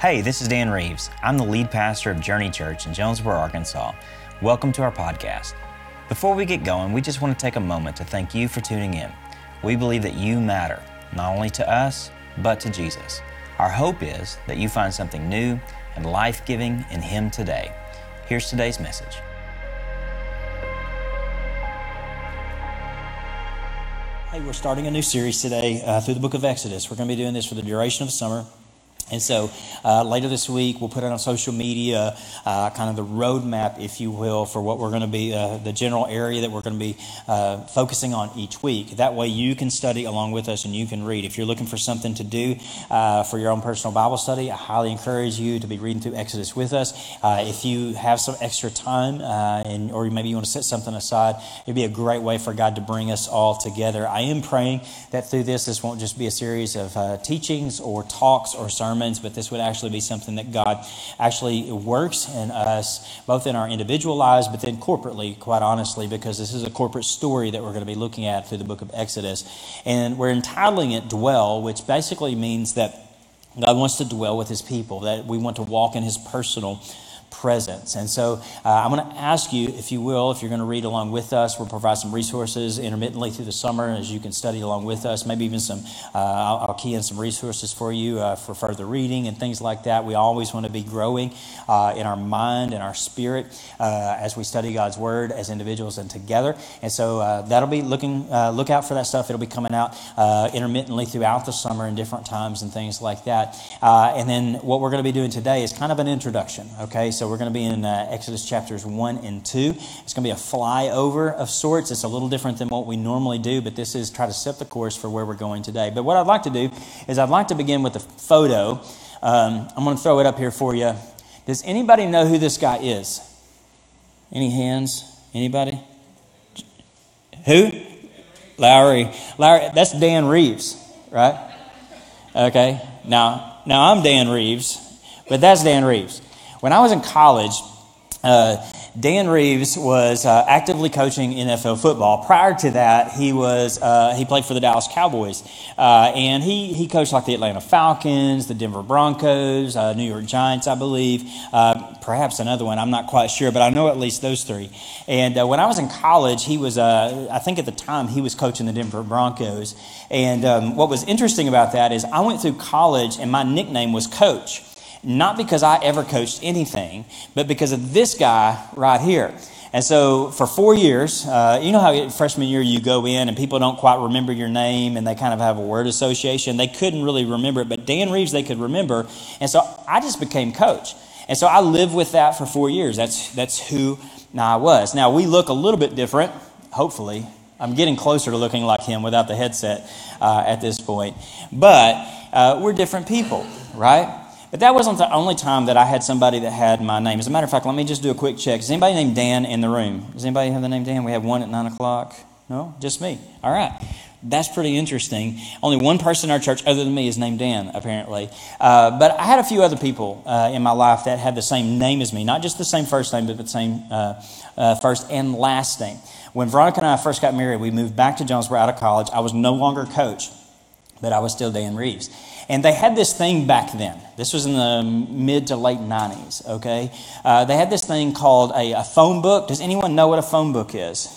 Hey, this is Dan Reeves. I'm the lead pastor of Journey Church in Jonesboro, Arkansas. Welcome to our podcast. Before we get going, we just want to take a moment to thank you for tuning in. We believe that you matter, not only to us, but to Jesus. Our hope is that you find something new and life giving in Him today. Here's today's message. Hey, we're starting a new series today uh, through the book of Exodus. We're going to be doing this for the duration of summer. And so uh, later this week, we'll put it on social media, uh, kind of the roadmap, if you will, for what we're going to be, uh, the general area that we're going to be uh, focusing on each week. That way you can study along with us and you can read. If you're looking for something to do uh, for your own personal Bible study, I highly encourage you to be reading through Exodus with us. Uh, if you have some extra time, and, or maybe you want to set something aside, it'd be a great way for God to bring us all together. I am praying that through this, this won't just be a series of teachings or talks or sermons sermons, but this would actually be something that God actually works in us, both in our individual lives, but then corporately, quite honestly, because this is a corporate story that we're going to be looking at through the book of Exodus. And we're entitling it Dwell, which basically means that God wants to dwell with his people, that we want to walk in his personal presence. And so uh, I'm going to ask you, if you will, if you're going to read along with us, we'll provide some resources intermittently through the summer as you can study along with us. Maybe even some, uh, I'll, I'll, key in some resources for you uh, for further reading and things like that. We always want to be growing uh, in our mind and our spirit uh, as we study God's Word as individuals and together. And so uh, that'll be looking, look out for that stuff. It'll be coming out intermittently throughout the summer in different times and things like that. and then what we're going to be doing today is kind of an introduction, okay? We're going to be in uh, Exodus chapters 1 and 2. It's going to be a flyover of sorts. It's a little different than what we normally do, but this is try to set the course for where we're going today. But what I'd like to do is I'd like to begin with a photo. Um, I'm going to throw it up here for you. Does anybody know who this guy is? Any hands? Anybody? Who? Lowry. Lowry. That's Dan Reeves, right? Okay. Now, now I'm Dan Reeves, but that's Dan Reeves. When I was in college, uh, Dan Reeves was uh, actively coaching NFL football. Prior to that, he was uh, he played for the Dallas Cowboys, uh, and he he coached like the Atlanta Falcons, the Denver Broncos, uh, New York Giants, I believe, uh, perhaps another one. I'm not quite sure, but I know at least those three. And when I was in college, he was I think at the time he was coaching the Denver Broncos. And um, what was interesting about that is I went through college, and my nickname was Coach not because I ever coached anything, but because of this guy right here. And so for four years, uh, you know how freshman year you go in and people don't quite remember your name and they kind of have a word association. They couldn't really remember it, but Dan Reeves they could remember. And so I just became coach. And so I lived with that for four years. That's, that's who I was. Now we look a little bit different, hopefully. I'm getting closer to looking like him without the headset uh, at this point. But uh, we're different people, right? But that wasn't the only time that I had somebody that had my name. As a matter of fact, let me just do a quick check. Is anybody named Dan in the room? Does anybody have the name Dan? We have one at 9 o'clock. No? Just me. All right. That's pretty interesting. Only one person in our church, other than me, is named Dan, apparently. Uh, but I had a few other people uh, in my life that had the same name as me. Not just the same first name, but the same uh, uh first and last name. When Veronica and I first got married, we moved back to Jonesboro out of college. I was no longer coach, but I was still Dan Reeves. And they had this thing back then. This was in the mid to late 90s, okay? Uh, they had this thing called a, a phone book. Does anyone know what a phone book is?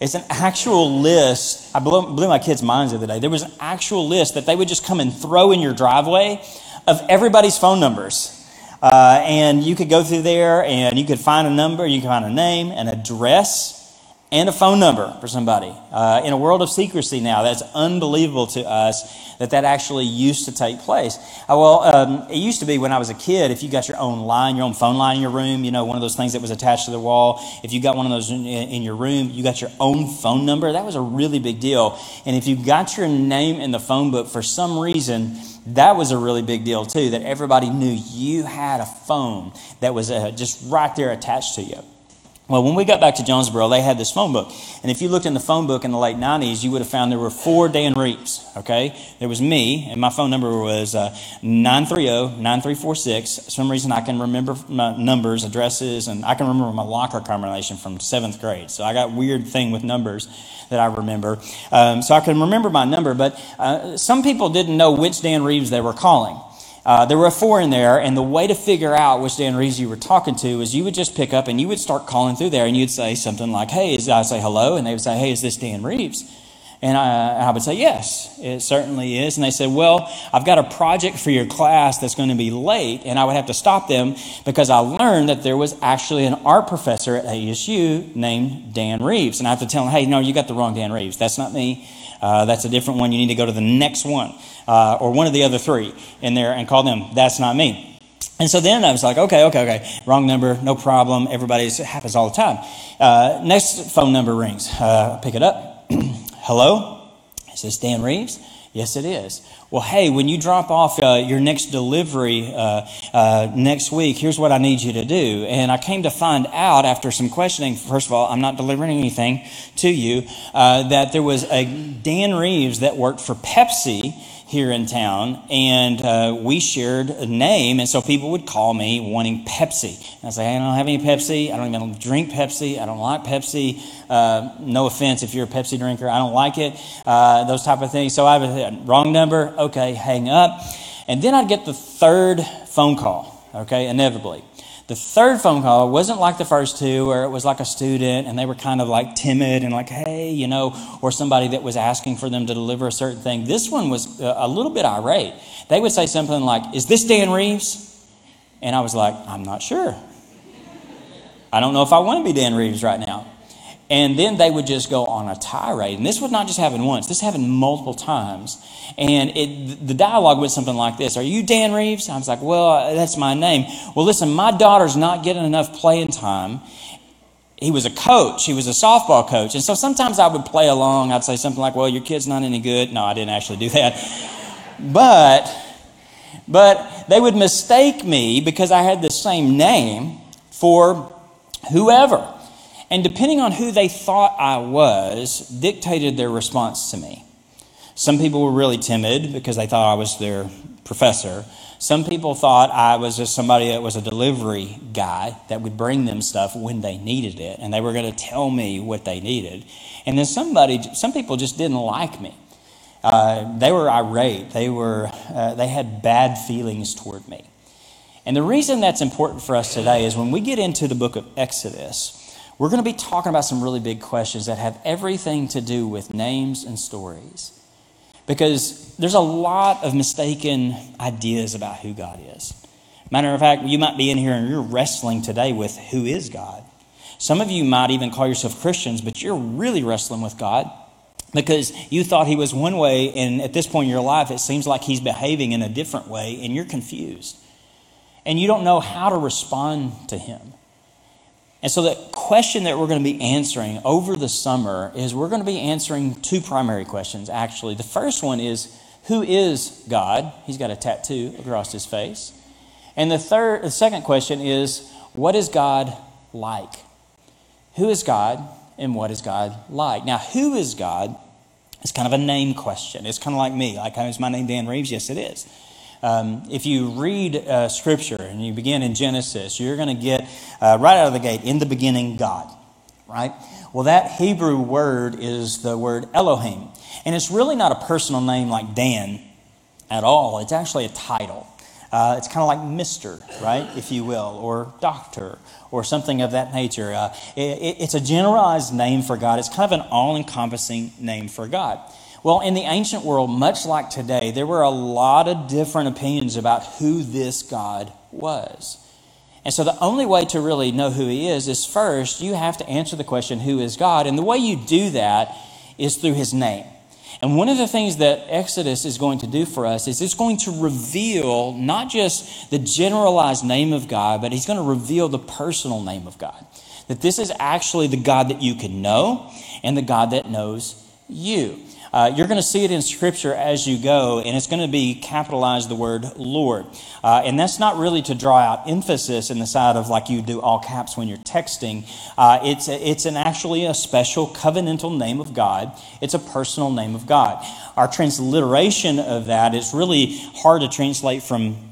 It's an actual list. I blew, blew my kids' minds the other day. There was an actual list that they would just come and throw in your driveway of everybody's phone numbers. Uh, and you could go through there and you could find a number, you could find a name, an address, and a phone number for somebody. Uh, in a world of secrecy now, that's unbelievable to us that that actually used to take place. Uh, well, um, it used to be when I was a kid, if you got your own line, your own phone line in your room, you know, one of those things that was attached to the wall, if you got one of those in, in your room, you got your own phone number, that was a really big deal. And if you got your name in the phone book for some reason, that was a really big deal too, that everybody knew you had a phone that was uh, just right there attached to you. Well, when we got back to Jonesboro, they had this phone book. And if you looked in the phone book in the late 90s, you would have found there were four Dan Reeves, okay? There was me, and my phone number was uh, 930-9346. For some reason, I can remember numbers, addresses, and I can remember my locker combination from seventh grade. So I got weird thing with numbers that I remember. Um, so I can remember my number, but uh, some people didn't know which Dan Reeves they were calling. Uh, there were four in there, and the way to figure out which Dan Reeves you were talking to is you would just pick up and you would start calling through there, and you'd say something like, "Hey," is I say hello, and they would say, "Hey, is this Dan Reeves?" And I, I, would say, Yes, it certainly is. And they said, Well, I've got a project for your class that's going to be late. And I would have to stop them because I learned that there was actually an art professor at ASU named Dan Reeves. And I have to tell him, Hey, no, you got the wrong Dan Reeves. That's not me. Uh, that's a different one. You need to go to the next one uh, or one of the other three in there and call them. That's not me. And so then I was like, okay, okay, okay, wrong number, no problem. Everybody's, it happens all the time. Uh, next phone number rings. Uh, pick it up. Hello? Is this Dan Reeves? Yes, it is. Well, hey, when you drop off uh, your next delivery uh, uh, next week, here's what I need you to do. And I came to find out after some questioning, first of all, I'm not delivering anything to you, uh, that there was a Dan Reeves that worked for Pepsi here in town, and uh, we shared a name, and so people would call me wanting Pepsi. And I say, I don't have any Pepsi. I don't even drink Pepsi. I don't like Pepsi. Uh, no offense if you're a Pepsi drinker. I don't like it. Uh, those type of things. So I have a wrong number. Okay, hang up. And then I'd get the third phone call. Okay, inevitably. The third phone call wasn't like the first two, where it was like a student and they were kind of like timid and like, hey, you know, or somebody that was asking for them to deliver a certain thing. This one was uh, a little bit irate. They would say something like, Is this Dan Reeves? And I was like, I'm not sure. I don't know if I want to be Dan Reeves right now. And then they would just go on a tirade. And this would not just happen once, this happened multiple times. And it, the dialogue was something like this Are you Dan Reeves? I was like, Well, that's my name. Well, listen, my daughter's not getting enough playing time. He was a coach, he was a softball coach. And so sometimes I would play along. I'd say something like, Well, your kid's not any good. No, I didn't actually do that. But, but they would mistake me because I had the same name for whoever. And depending on who they thought I was, dictated their response to me. Some people were really timid because they thought I was their professor. Some people thought I was just somebody that was a delivery guy that would bring them stuff when they needed it, and they were going to tell me what they needed. And then somebody, some people just didn't like me. Uh, they were irate. They were, uh, they had bad feelings toward me. And the reason that's important for us today is when we get into the book of Exodus, we're going to be talking about some really big questions that have everything to do with names and stories. Because there's a lot of mistaken ideas about who God is. Matter of fact, you might be in here and you're wrestling today with who is God. Some of you might even call yourself Christians, but you're really wrestling with God because you thought he was one way, and at this point in your life, it seems like he's behaving in a different way, and you're confused. And you don't know how to respond to him. And so, the question that we're going to be answering over the summer is we're going to be answering two primary questions, actually. The first one is Who is God? He's got a tattoo across his face. And the, third, the second question is What is God like? Who is God and what is God like? Now, who is God is kind of a name question. It's kind of like me. Like, is my name Dan Reeves? Yes, it is. Um, if you read uh, Scripture and you begin in Genesis, you're going to get uh, right out of the gate, in the beginning, God, right? Well, that Hebrew word is the word Elohim. And it's really not a personal name like Dan at all, it's actually a title. Uh, it's kind of like Mr., right, if you will, or Doctor, or something of that nature. Uh, it, it's a generalized name for God. It's kind of an all encompassing name for God. Well, in the ancient world, much like today, there were a lot of different opinions about who this God was. And so the only way to really know who he is is first, you have to answer the question, who is God? And the way you do that is through his name. And one of the things that Exodus is going to do for us is it's going to reveal not just the generalized name of God, but he's going to reveal the personal name of God. That this is actually the God that you can know and the God that knows you. Uh, you're going to see it in Scripture as you go, and it's going to be capitalized the word Lord. Uh, and that's not really to draw out emphasis in the side of like you do all caps when you're texting. Uh, it's, it's an actually a special covenantal name of God, it's a personal name of God. Our transliteration of that is really hard to translate from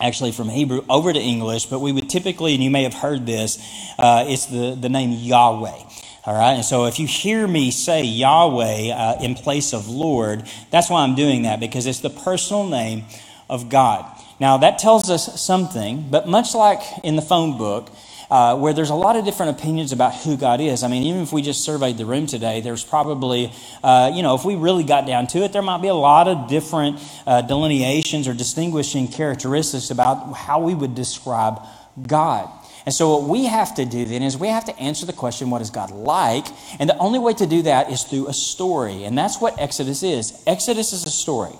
actually from Hebrew over to English, but we would typically, and you may have heard this, uh, it's the, the name Yahweh. All right, and so if you hear me say Yahweh uh, in place of Lord, that's why I'm doing that because it's the personal name of God. Now, that tells us something, but much like in the phone book, uh, where there's a lot of different opinions about who God is. I mean, even if we just surveyed the room today, there's probably, uh, you know, if we really got down to it, there might be a lot of different uh, delineations or distinguishing characteristics about how we would describe God. And so, what we have to do then is we have to answer the question, what is God like? And the only way to do that is through a story. And that's what Exodus is. Exodus is a story.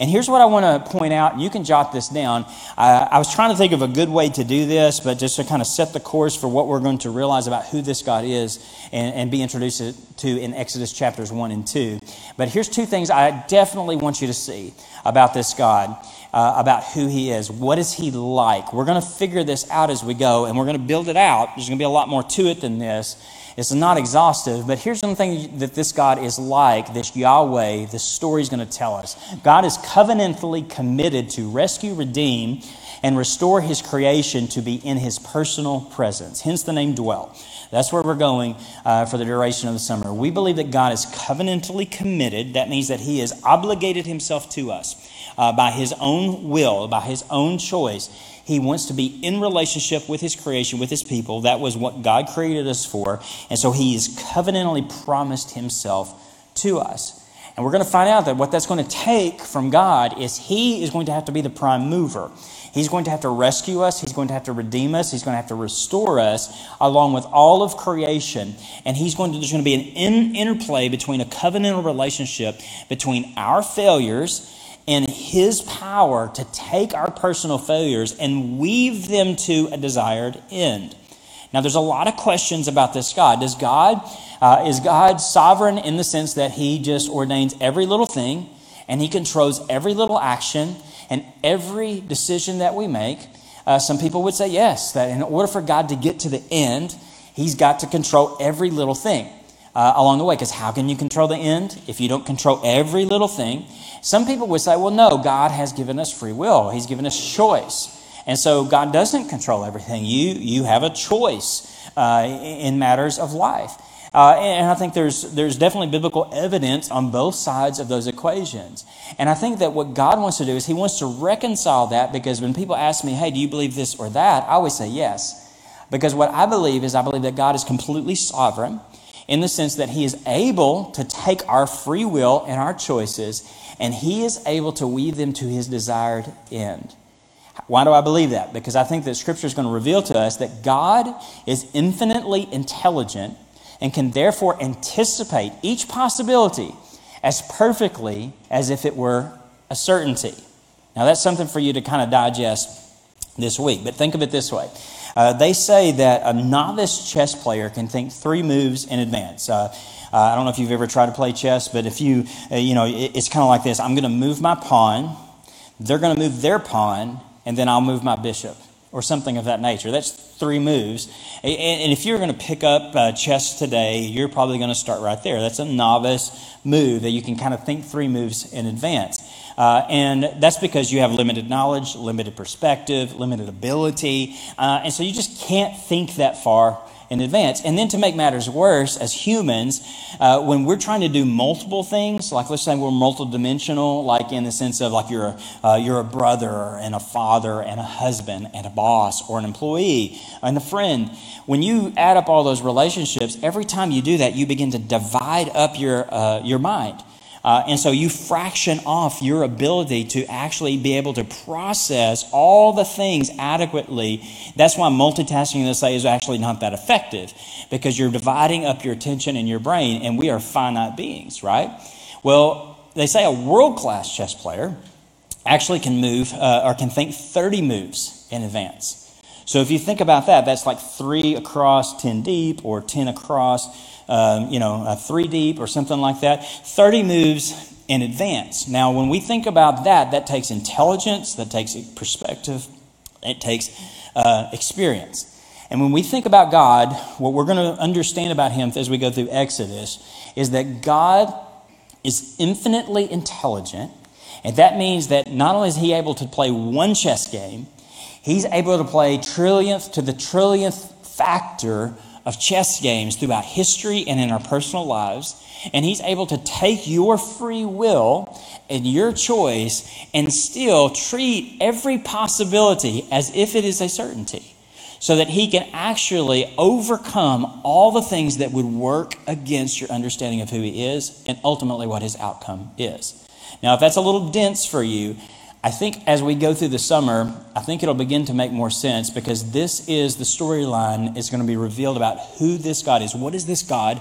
And here's what I want to point out, you can jot this down. Uh, I was trying to think of a good way to do this, but just to kind of set the course for what we're going to realize about who this God is and, and be introduced to in Exodus chapters 1 and 2. But here's two things I definitely want you to see about this God, uh, about who he is. What is he like? We're going to figure this out as we go, and we're going to build it out. There's going to be a lot more to it than this. It's not exhaustive, but here's something that this God is like, this Yahweh, this story is going to tell us. God is covenantally committed to rescue, redeem, and restore his creation to be in his personal presence. Hence the name dwell. That's where we're going uh, for the duration of the summer. We believe that God is covenantally committed. That means that he has obligated himself to us uh, by his own will, by his own choice. He wants to be in relationship with his creation, with his people. That was what God created us for. And so he has covenantally promised himself to us. And we're going to find out that what that's going to take from God is he is going to have to be the prime mover. He's going to have to rescue us. He's going to have to redeem us. He's going to have to restore us along with all of creation. And he's going to, there's going to be an interplay between a covenantal relationship between our failures and His power to take our personal failures and weave them to a desired end. Now, there's a lot of questions about this God. Does God uh, is God sovereign in the sense that He just ordains every little thing and He controls every little action and every decision that we make? Uh, some people would say yes, that in order for God to get to the end, He's got to control every little thing uh, along the way. Because how can you control the end if you don't control every little thing? Some people would say, well, no, God has given us free will, He's given us choice. And so God doesn't control everything. You, you have a choice uh, in matters of life. Uh, and I think there's, there's definitely biblical evidence on both sides of those equations. And I think that what God wants to do is He wants to reconcile that because when people ask me, hey, do you believe this or that? I always say yes. Because what I believe is I believe that God is completely sovereign in the sense that He is able to take our free will and our choices and He is able to weave them to His desired end. Why do I believe that? Because I think that Scripture is going to reveal to us that God is infinitely intelligent and can therefore anticipate each possibility as perfectly as if it were a certainty. Now, that's something for you to kind of digest this week, but think of it this way. Uh, they say that a novice chess player can think three moves in advance. Uh, uh, I don't know if you've ever tried to play chess, but if you, uh, you know, it, it's kind of like this I'm going to move my pawn, they're going to move their pawn, and then I'll move my bishop, or something of that nature. That's three moves. And, if you're going to pick up uh, chess today, you're probably going to start right there. That's a novice move that you can kind of think three moves in advance. Uh, and that's because you have limited knowledge, limited perspective, limited ability. Uh, and so you just can't think that far in advance. And then to make matters worse, as humans, uh, when we're trying to do multiple things, like let's say we're multidimensional, like in the sense of like you're a, uh, you're a brother and a father and a husband and a boss or an employee and a friend. When you add up all those relationships, every time you do that, you begin to divide up your, uh, your mind. Uh, and so you fraction off your ability to actually be able to process all the things adequately. That's why multitasking, let's say, is actually not that effective because you're dividing up your attention in your brain, and we are finite beings, right? Well, they say a world class chess player actually can move uh, or can think 30 moves in advance. So if you think about that, that's like three across 10 deep or 10 across um, you know, three deep or something like that. 30 moves in advance. Now, when we think about that, that takes intelligence, that takes perspective, it takes uh, experience. And when we think about God, what we're going to understand about Him as we go through Exodus is that God is infinitely intelligent. And that means that not only is He able to play one chess game, He's able to play trillionth to the trillionth factor of chess games throughout history and in our personal lives. And He's able to take your free will and your choice and still treat every possibility as if it is a certainty so that he can actually overcome all the things that would work against your understanding of who he is and ultimately what his outcome is. Now, if that's a little dense for you, I think as we go through the summer, I think it'll begin to make more sense because this is the storyline is going to be revealed about who this God is. What is this God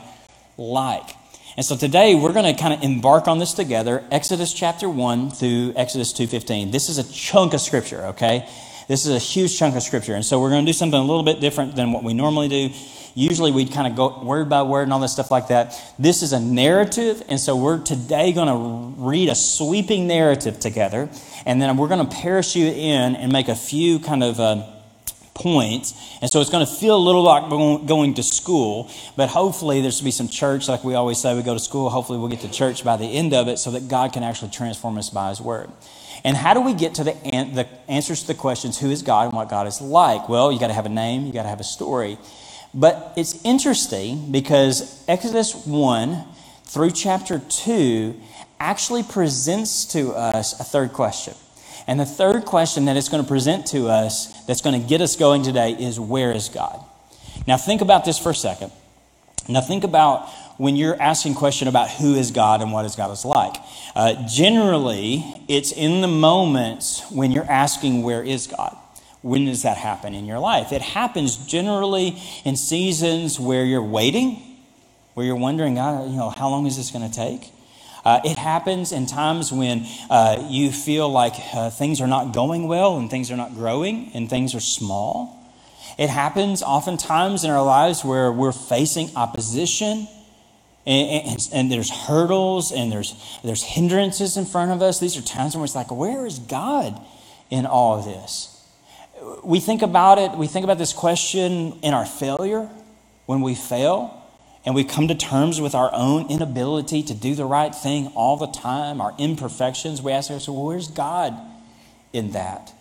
like? And so today we're going to kind of embark on this together, Exodus chapter 1 through Exodus 2:15. This is a chunk of scripture, okay? This is a huge chunk of scripture. And so we're going to do something a little bit different than what we normally do. Usually we'd kind of go word by word and all this stuff like that. This is a narrative. And so we're today going to read a sweeping narrative together. And then we're going to parachute in and make a few kind of. Uh, points. And so it's going to feel a little like going to school, but hopefully there's to be some church, like we always say, we go to school. Hopefully we'll get to church by the end of it so that God can actually transform us by His Word. And how do we get to the, an- the answers to the questions who is God and what God is like? Well, you got to have a name, you got to have a story. But it's interesting because Exodus 1 through chapter 2 actually presents to us a third question. And the third question that it's going to present to us that's going to get us going today is where is God? Now think about this for a second. Now think about when you're asking question about who is God and what is God is like. Uh, generally, it's in the moments when you're asking where is God. When does that happen in your life? It happens generally in seasons where you're waiting, where you're wondering, God, you know, how long is this going to take? Uh, it happens in times when uh, you feel like uh, things are not going well and things are not growing and things are small. It happens oftentimes in our lives where we're facing opposition and, and, and, there's hurdles and there's, there's hindrances in front of us. These are times when it's like, where is God in all of this? We think about it, we think about this question in our failure when we fail and we come to terms with our own inability to do the right thing all the time, our imperfections. We ask ourselves, well, where's God in that?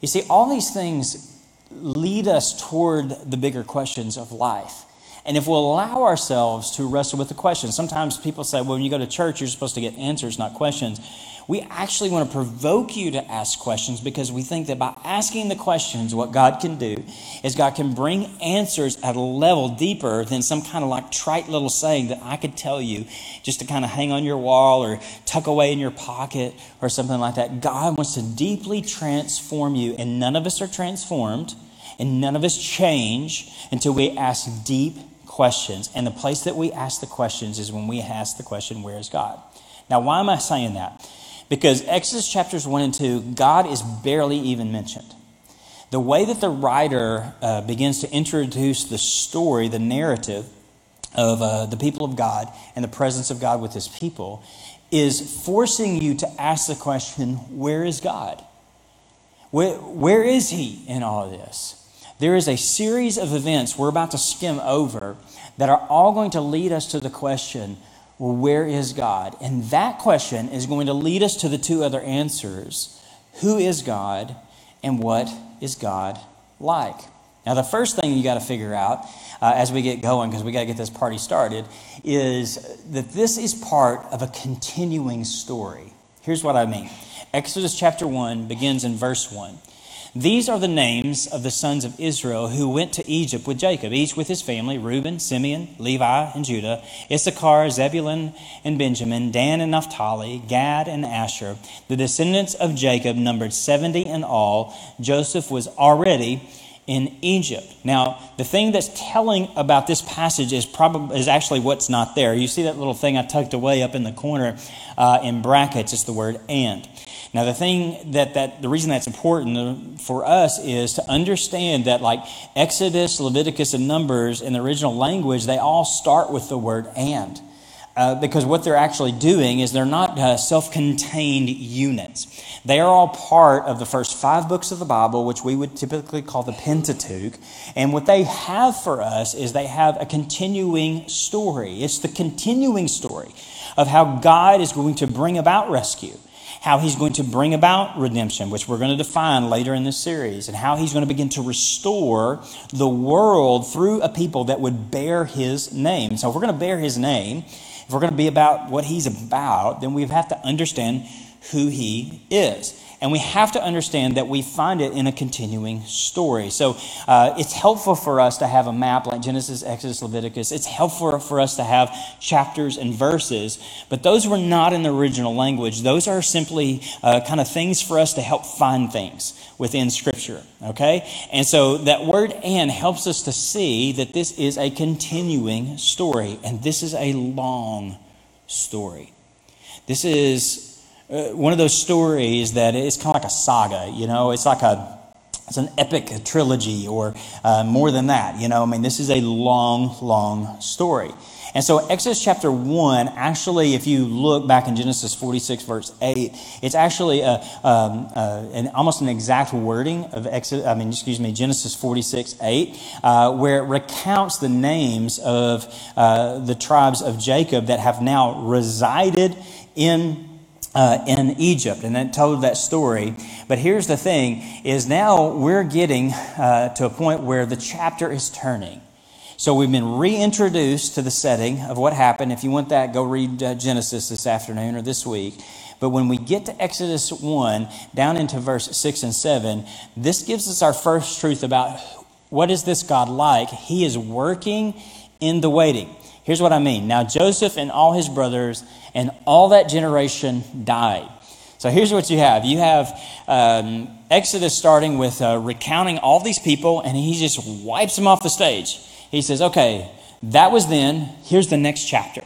You see, all these things lead us toward the bigger questions of life. And if we'll allow ourselves to wrestle with the questions, sometimes people say, well, when you go to church, you're supposed to get answers, not questions. We actually want to provoke you to ask questions because we think that by asking the questions, what God can do is God can bring answers at a level deeper than some kind of like trite little saying that I could tell you just to kind of hang on your wall or tuck away in your pocket or something like that. God wants to deeply transform you, and none of us are transformed and none of us change until we ask deep questions. And the place that we ask the questions is when we ask the question, Where is God? Now, why am I saying that? Because Exodus chapters 1 and 2, God is barely even mentioned. The way that the writer uh, begins to introduce the story, the narrative of uh, the people of God and the presence of God with his people, is forcing you to ask the question, Where is God? Where, where is he in all of this? There is a series of events we're about to skim over that are all going to lead us to the question well, where is God? And that question is going to lead us to the two other answers who is God and what is God like? Now, the first thing you got to figure out uh, as we get going, because we got to get this party started, is that this is part of a continuing story. Here's what I mean Exodus chapter 1 begins in verse 1. These are the names of the sons of Israel who went to Egypt with Jacob, each with his family Reuben, Simeon, Levi, and Judah, Issachar, Zebulun, and Benjamin, Dan and Naphtali, Gad and Asher. The descendants of Jacob numbered 70 in all. Joseph was already in Egypt. Now, the thing that's telling about this passage is probably is actually what's not there. You see that little thing I tucked away up in the corner uh, in brackets. It's the word "and." Now, the thing that, that the reason that's important for us is to understand that, like Exodus, Leviticus, and Numbers in the original language, they all start with the word and. Uh, because what they're actually doing is they're not uh, self contained units. They are all part of the first five books of the Bible, which we would typically call the Pentateuch. And what they have for us is they have a continuing story. It's the continuing story of how God is going to bring about rescue how he's going to bring about redemption, which we're going to define later in this series, and how he's going to begin to restore the world through a people that would bear his name. So, if we're going to bear his name, if we're going to be about what he's about, then we have to understand who he is. And we have to understand that we find it in a continuing story. So uh, it's helpful for us to have a map like Genesis, Exodus, Leviticus. It's helpful for us to have chapters and verses, but those were not in the original language. Those are simply uh, kind of things for us to help find things within Scripture, okay? And so that word and helps us to see that this is a continuing story, and this is a long story. This is one of those stories that is kind of like a saga, you know, it's like a it's an epic trilogy or uh, more than that, you know. I mean, this is a long, long story. And so, Exodus chapter 1, actually, if you look back in Genesis 46, verse 8, it's actually a, um, uh, an, almost an exact wording of Exodus, I mean, excuse me, Genesis 46, 8, uh, where it recounts the names of uh, the tribes of Jacob that have now resided in uh, in Egypt, and that told that story. But here's the thing: is now we're getting uh, to a point where the chapter is turning. So we've been reintroduced to the setting of what happened. If you want that, go read uh, Genesis this afternoon or this week. But when we get to Exodus 1, down into verse 6 and 7, this gives us our first truth about what is this God like? He is working in the waiting. Here's what I mean. Now, Joseph and all his brothers and all that generation died. So here's what you have you have um, Exodus starting with uh, recounting all these people, and he just wipes them off the stage. He says, Okay, that was then. Here's the next chapter.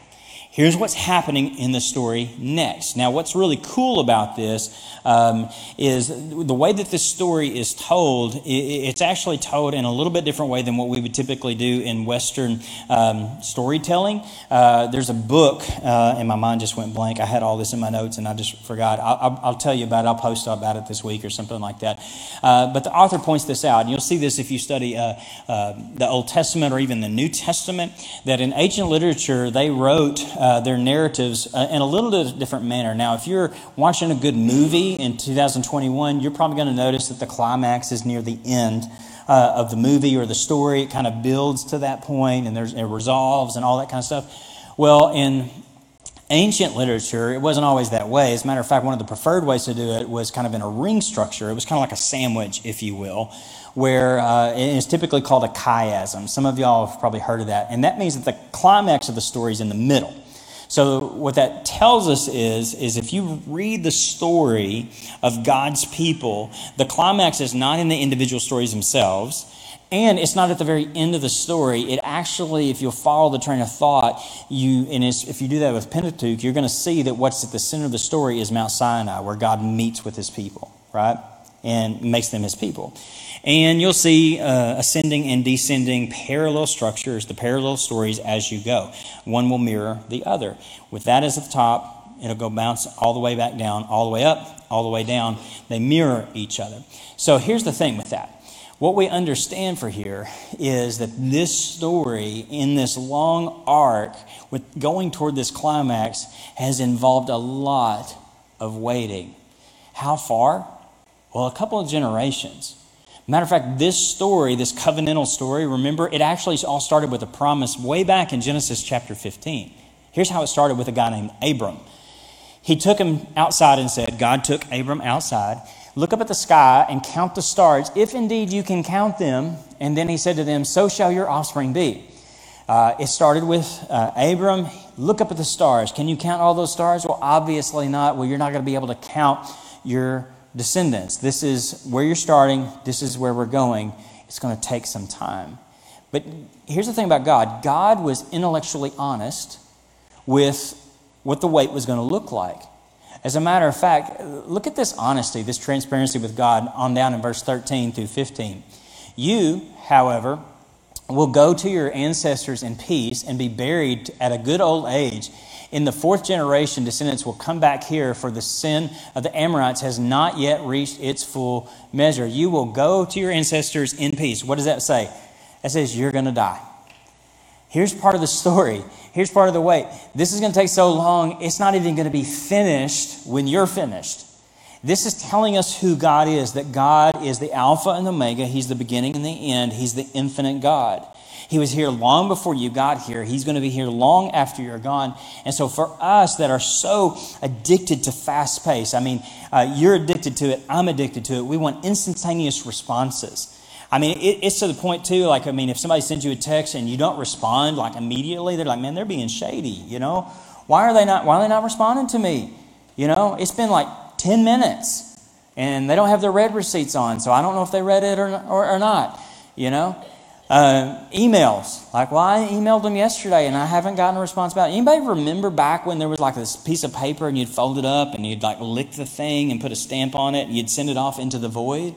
Here's what's happening in the story next. Now, what's really cool about this um, is the way that this story is told, it's actually told in a little bit different way than what we would typically do in Western um, storytelling. Uh, there's a book, uh, and my mind just went blank. I had all this in my notes and I just forgot. I'll, I'll tell you about it. I'll post about it this week or something like that. Uh, but the author points this out, and you'll see this if you study uh, uh, the Old Testament or even the New Testament, that in ancient literature, they wrote uh, their narratives uh, in a little bit different manner. Now, if you're watching a good movie in 2021, you're probably going to notice that the climax is near the end uh, of the movie or the story. It kind of builds to that point and there's, it resolves and all that kind of stuff. Well, in ancient literature, it wasn't always that way. As a matter of fact, one of the preferred ways to do it was kind of in a ring structure. It was kind of like a sandwich, if you will, where uh, it's typically called a chiasm. Some of y'all have probably heard of that. And that means that the climax of the story is in the middle. So what that tells us is, is if you read the story of God's people, the climax is not in the individual stories themselves. And it's not at the very end of the story. It actually, if you'll follow the train of thought, you and if you do that with Pentateuch, you're going to see that what's at the center of the story is Mount Sinai, where God meets with His people, right, and makes them His people. And you'll see uh, ascending and descending parallel structures, the parallel stories as you go. One will mirror the other. With that as the top, it'll go bounce all the way back down, all the way up, all the way down. They mirror each other. So here's the thing with that. What we understand for here is that this story in this long arc with going toward this climax has involved a lot of waiting. How far? Well, a couple of generations. Matter of fact, this story, this covenantal story, remember, it actually all started with a promise way back in Genesis chapter 15. Here's how it started with a guy named Abram. He took him outside and said, God took Abram outside, look up at the sky and count the stars, if indeed you can count them. And then he said to them, So shall your offspring be. Uh, it started with uh, Abram, look up at the stars. Can you count all those stars? Well, obviously not. Well, you're not going to be able to count your descendants. This is where you're starting, this is where we're going. It's going to take some time. But here's the thing about God God was intellectually honest with what the wait was going to look like. As a matter of fact, look at this honesty, this transparency with God on down in verse 13 through 15. You, however, will go to your ancestors in peace and be buried at a good old age in the fourth generation, descendants will come back here, for the sin of the Amorites has not yet reached its full measure. You will go to your ancestors in peace. What does that say? That says you're going to die. Here's part of the story. Here's part of the wait. This is going to take so long, it's not even going to be finished when you're finished. This is telling us who God is that God is the Alpha and Omega. He's the beginning and the end. He's the infinite God. He was here long before you got here. He's going to be here long after you're gone. And so, for us that are so addicted to fast pace, I mean, uh, you're addicted to it, I'm addicted to it. We want instantaneous responses. I mean, it, it's to the point too. Like, I mean, if somebody sends you a text and you don't respond like immediately, they're like, "Man, they're being shady." You know, why are they not? Why are they not responding to me? You know, it's been like ten minutes, and they don't have their read receipts on, so I don't know if they read it or or, or not. You know, uh, emails. Like, well, I emailed them yesterday and I haven't gotten a response back. Anybody remember back when there was like this piece of paper and you'd fold it up and you'd like lick the thing and put a stamp on it and you'd send it off into the void?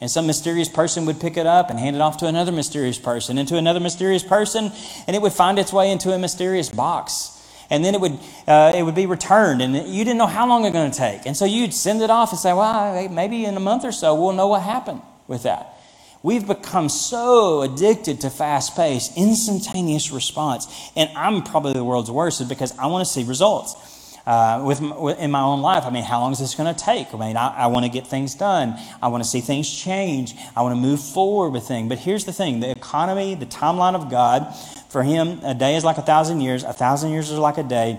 And some mysterious person would pick it up and hand it off to another mysterious person and to another mysterious person, and it would find its way into a mysterious box. And then it would, uh, it would be returned, and you didn't know how long it was going to take. And so you'd send it off and say, well, maybe in a month or so we'll know what happened with that. We've become so addicted to fast paced, instantaneous response. And I'm probably the world's worst because I want to see results uh, with, in my own life. I mean, how long is this going to take? I mean, I, I want to get things done. I want to see things change. I want to move forward with things. But here's the thing the economy, the timeline of God, for Him, a day is like a thousand years, a thousand years is like a day.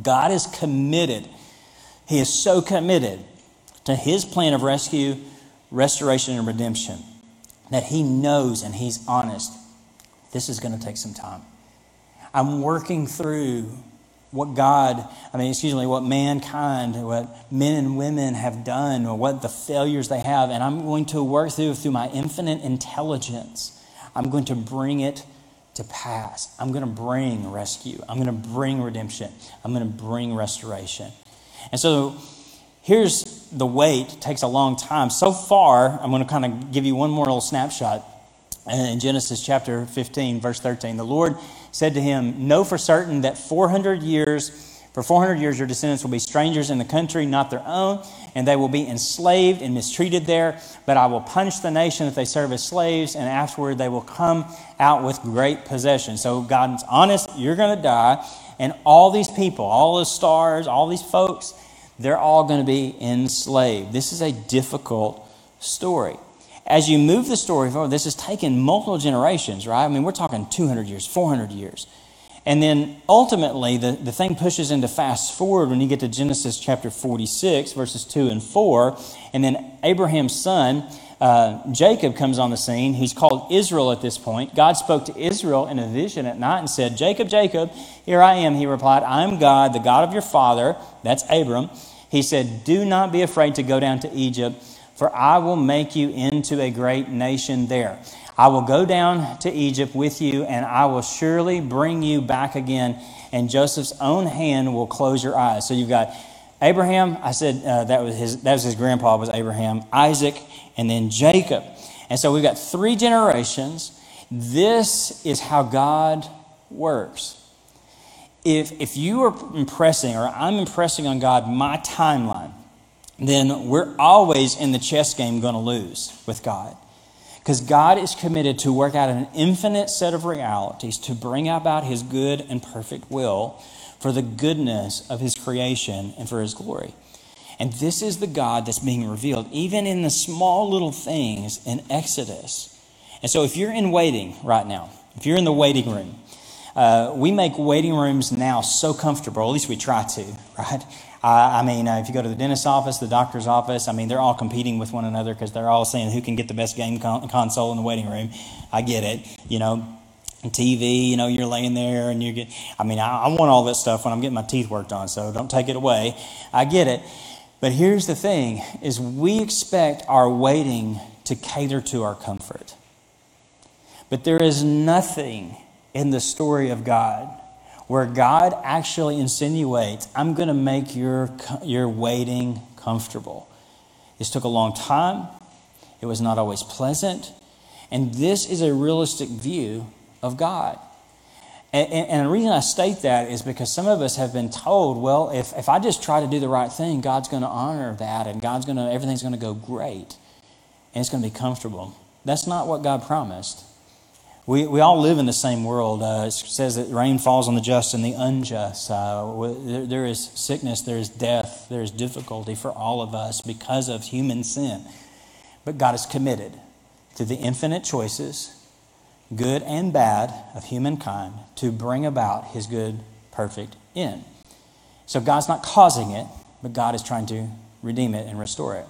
God is committed. He is so committed to His plan of rescue, restoration, and redemption that He knows and He's honest. This is going to take some time. I'm working through what God, I mean, excuse me, what mankind, what men and women have done, or what the failures they have, and I'm going to work through through my infinite intelligence. I'm going to bring it to pass. I'm going to bring rescue. I'm going to bring redemption. I'm going to bring restoration. And so here's the wait. It takes a long time. So far, I'm going to kind of give you one more little snapshot uh, in Genesis chapter 15, verse 13. The Lord said to him, Know for certain that 400 years, for 400 years your descendants will be strangers in the country, not their own, and they will be enslaved and mistreated there. But I will punish the nation that they serve as slaves, and afterward they will come out with great possession. So God's honest, you're going to die, and all these people, all the stars, all these folks, they're all going to be enslaved. This is a difficult story as you move the story forward, this has taken multiple generations, right? I mean, we're talking 200 years, 400 years. And then ultimately, the, the thing pushes into fast forward when you get to Genesis chapter 46, verses 2 and 4. And then Abraham's son, uh, Jacob, comes on the scene. He's called Israel at this point. God spoke to Israel in a vision at night and said, Jacob, Jacob, here I am. He replied, I am God, the God of your father. That's Abram. He said, Do not be afraid to go down to Egypt for I will make you into a great nation there. I will go down to Egypt with you, and I will surely bring you back again, and Joseph's own hand will close your eyes. So you've got Abraham, I said uh, that, was his, that was his grandpa, was Abraham, Isaac, and then Jacob. And so we've got three generations. This is how God works. If, if you are impressing, or I'm impressing on God my timeline, then we're always in the chess game going to lose with God. Because God is committed to work out an infinite set of realities to bring about His good and perfect will for the goodness of His creation and for His glory. And this is the God that's being revealed, even in the small little things in Exodus. And so, if you're in waiting right now, if you're in the waiting room, uh, we make waiting rooms now so comfortable, at least we try to, right? I mean, uh, if you go to the dentist's office, the doctor's office, I mean, they're all competing with one another because they're all saying who can get the best game con- console in the waiting room. I get it, you know. TV, you know, you're laying there and you get, I mean, I, I want all that stuff when I'm getting my teeth worked on, so don't take it away. I get it. But here's the thing is we expect our waiting to cater to our comfort. But there is nothing in the story of God where God actually insinuates, I'm going to make your, your waiting comfortable. This took a long time, it was not always pleasant, and this is a realistic view of God. And, and, the reason I state that is because some of us have been told, well, if, if I just try to do the right thing, God's going to honor that, and God's going to, everything's going to go great, and it's going to be comfortable. That's not what God promised. We, we all live in the same world. Uh, it says that rain falls on the just and the unjust. Uh, there, there is sickness, there is death, there is difficulty for all of us because of human sin. But God is committed to the infinite choices, good and bad, of humankind to bring about his good, perfect end. So God's not causing it, but God is trying to redeem it and restore it.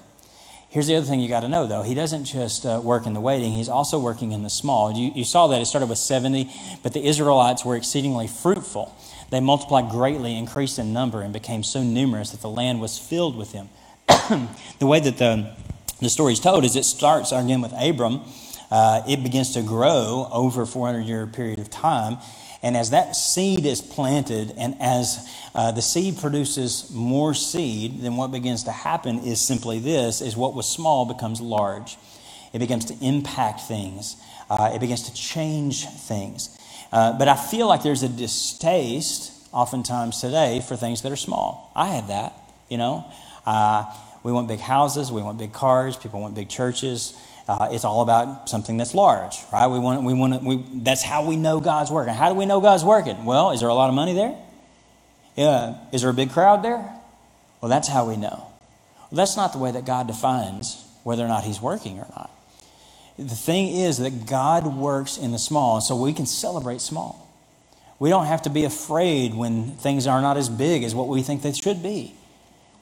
Here's the other thing you got to know, though. He doesn't just uh, work in the waiting, he's also working in the small. You, you saw that it started with 70, but the Israelites were exceedingly fruitful. They multiplied greatly, increased in number, and became so numerous that the land was filled with them. the way that the, the story is told is it starts again with Abram. Uh, it begins to grow over a 400 year period of time. And as that seed is planted, and as uh, the seed produces more seed, then what begins to happen is simply this: is what was small becomes large. It begins to impact things. Uh, it begins to change things. Uh, but I feel like there's a distaste, oftentimes today, for things that are small. I have that. You know, uh, we want big houses, we want big cars, people want big churches. Uh, it's all about something that's large, right? We want, we want, to, we, that's how we know God's working. How do we know God's working? Well, is there a lot of money there? Yeah. Is there a big crowd there? Well, that's how we know. Well, that's not the way that God defines whether or not He's working or not. The thing is that God works in the small, so we can celebrate small. We don't have to be afraid when things are not as big as what we think they should be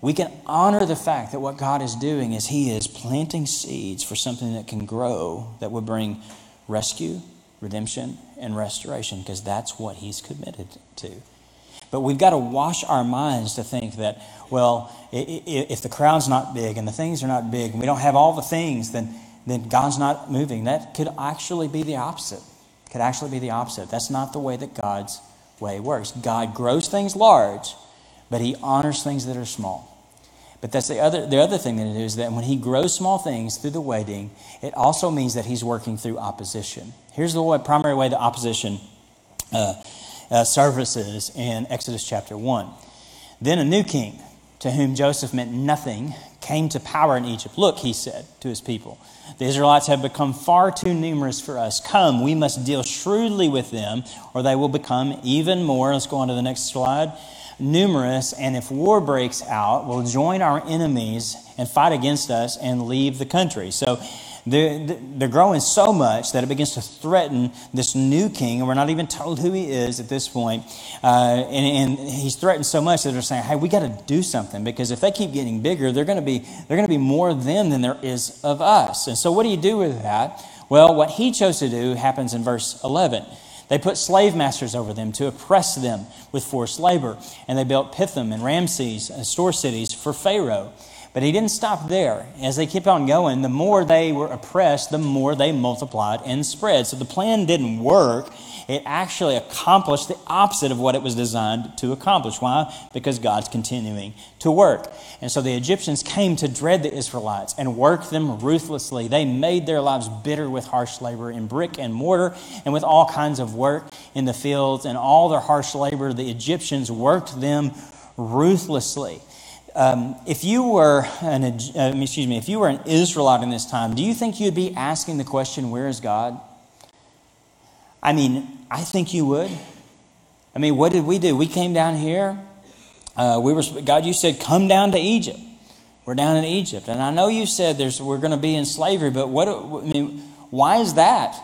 we can honor the fact that what God is doing is He is planting seeds for something that can grow that would bring rescue, redemption, and restoration, because that's what He's committed to. But we've got to wash our minds to think that, well, if the crowd's not big and the things are not big and we don't have all the things, then, then God's not moving. That could actually be the opposite. Could actually be the opposite. That's not the way that God's way works. God grows things large, but He honors things that are small. But that's the other, the other thing that it is that when he grows small things through the waiting, it also means that he's working through opposition. Here's the way, primary way the opposition uh, uh, surfaces in Exodus chapter 1. Then a new king, to whom Joseph meant nothing, came to power in Egypt. Look, he said to his people, the Israelites have become far too numerous for us. Come, we must deal shrewdly with them, or they will become even more. Let's go on to the next slide numerous, and if war breaks out, will join our enemies and fight against us and leave the country. So they're, they're growing so much that it begins to threaten this new king, and we're not even told who he is at this point. Uh, and, and, he's threatened so much that they're saying, "Hey, we got to do something because if they keep getting bigger, they're going to be they're going to be more of them than there is of us." And so, what do you do with that? Well, what he chose to do happens in verse 11. They put slave masters over them to oppress them with forced labor. And they built Pithom and Ramses, uh, store cities for Pharaoh. But he didn't stop there. As they kept on going, the more they were oppressed, the more they multiplied and spread. So the plan didn't work it actually accomplished the opposite of what it was designed to accomplish. Why? Because God's continuing to work. And so the Egyptians came to dread the Israelites and worked them ruthlessly. They made their lives bitter with harsh labor in brick and mortar and with all kinds of work in the fields. And all their harsh labor, the Egyptians worked them ruthlessly. Um, if you were an uh, excuse me, if you were an Israelite in this time, do you think you'd be asking the question, "Where is God?" I mean, I think you would. I mean, what did we do? We came down here. Uh, we were God. You said, "Come down to Egypt." We're down in Egypt, and I know you said there's we're going to be in slavery, but what? I mean, why is that?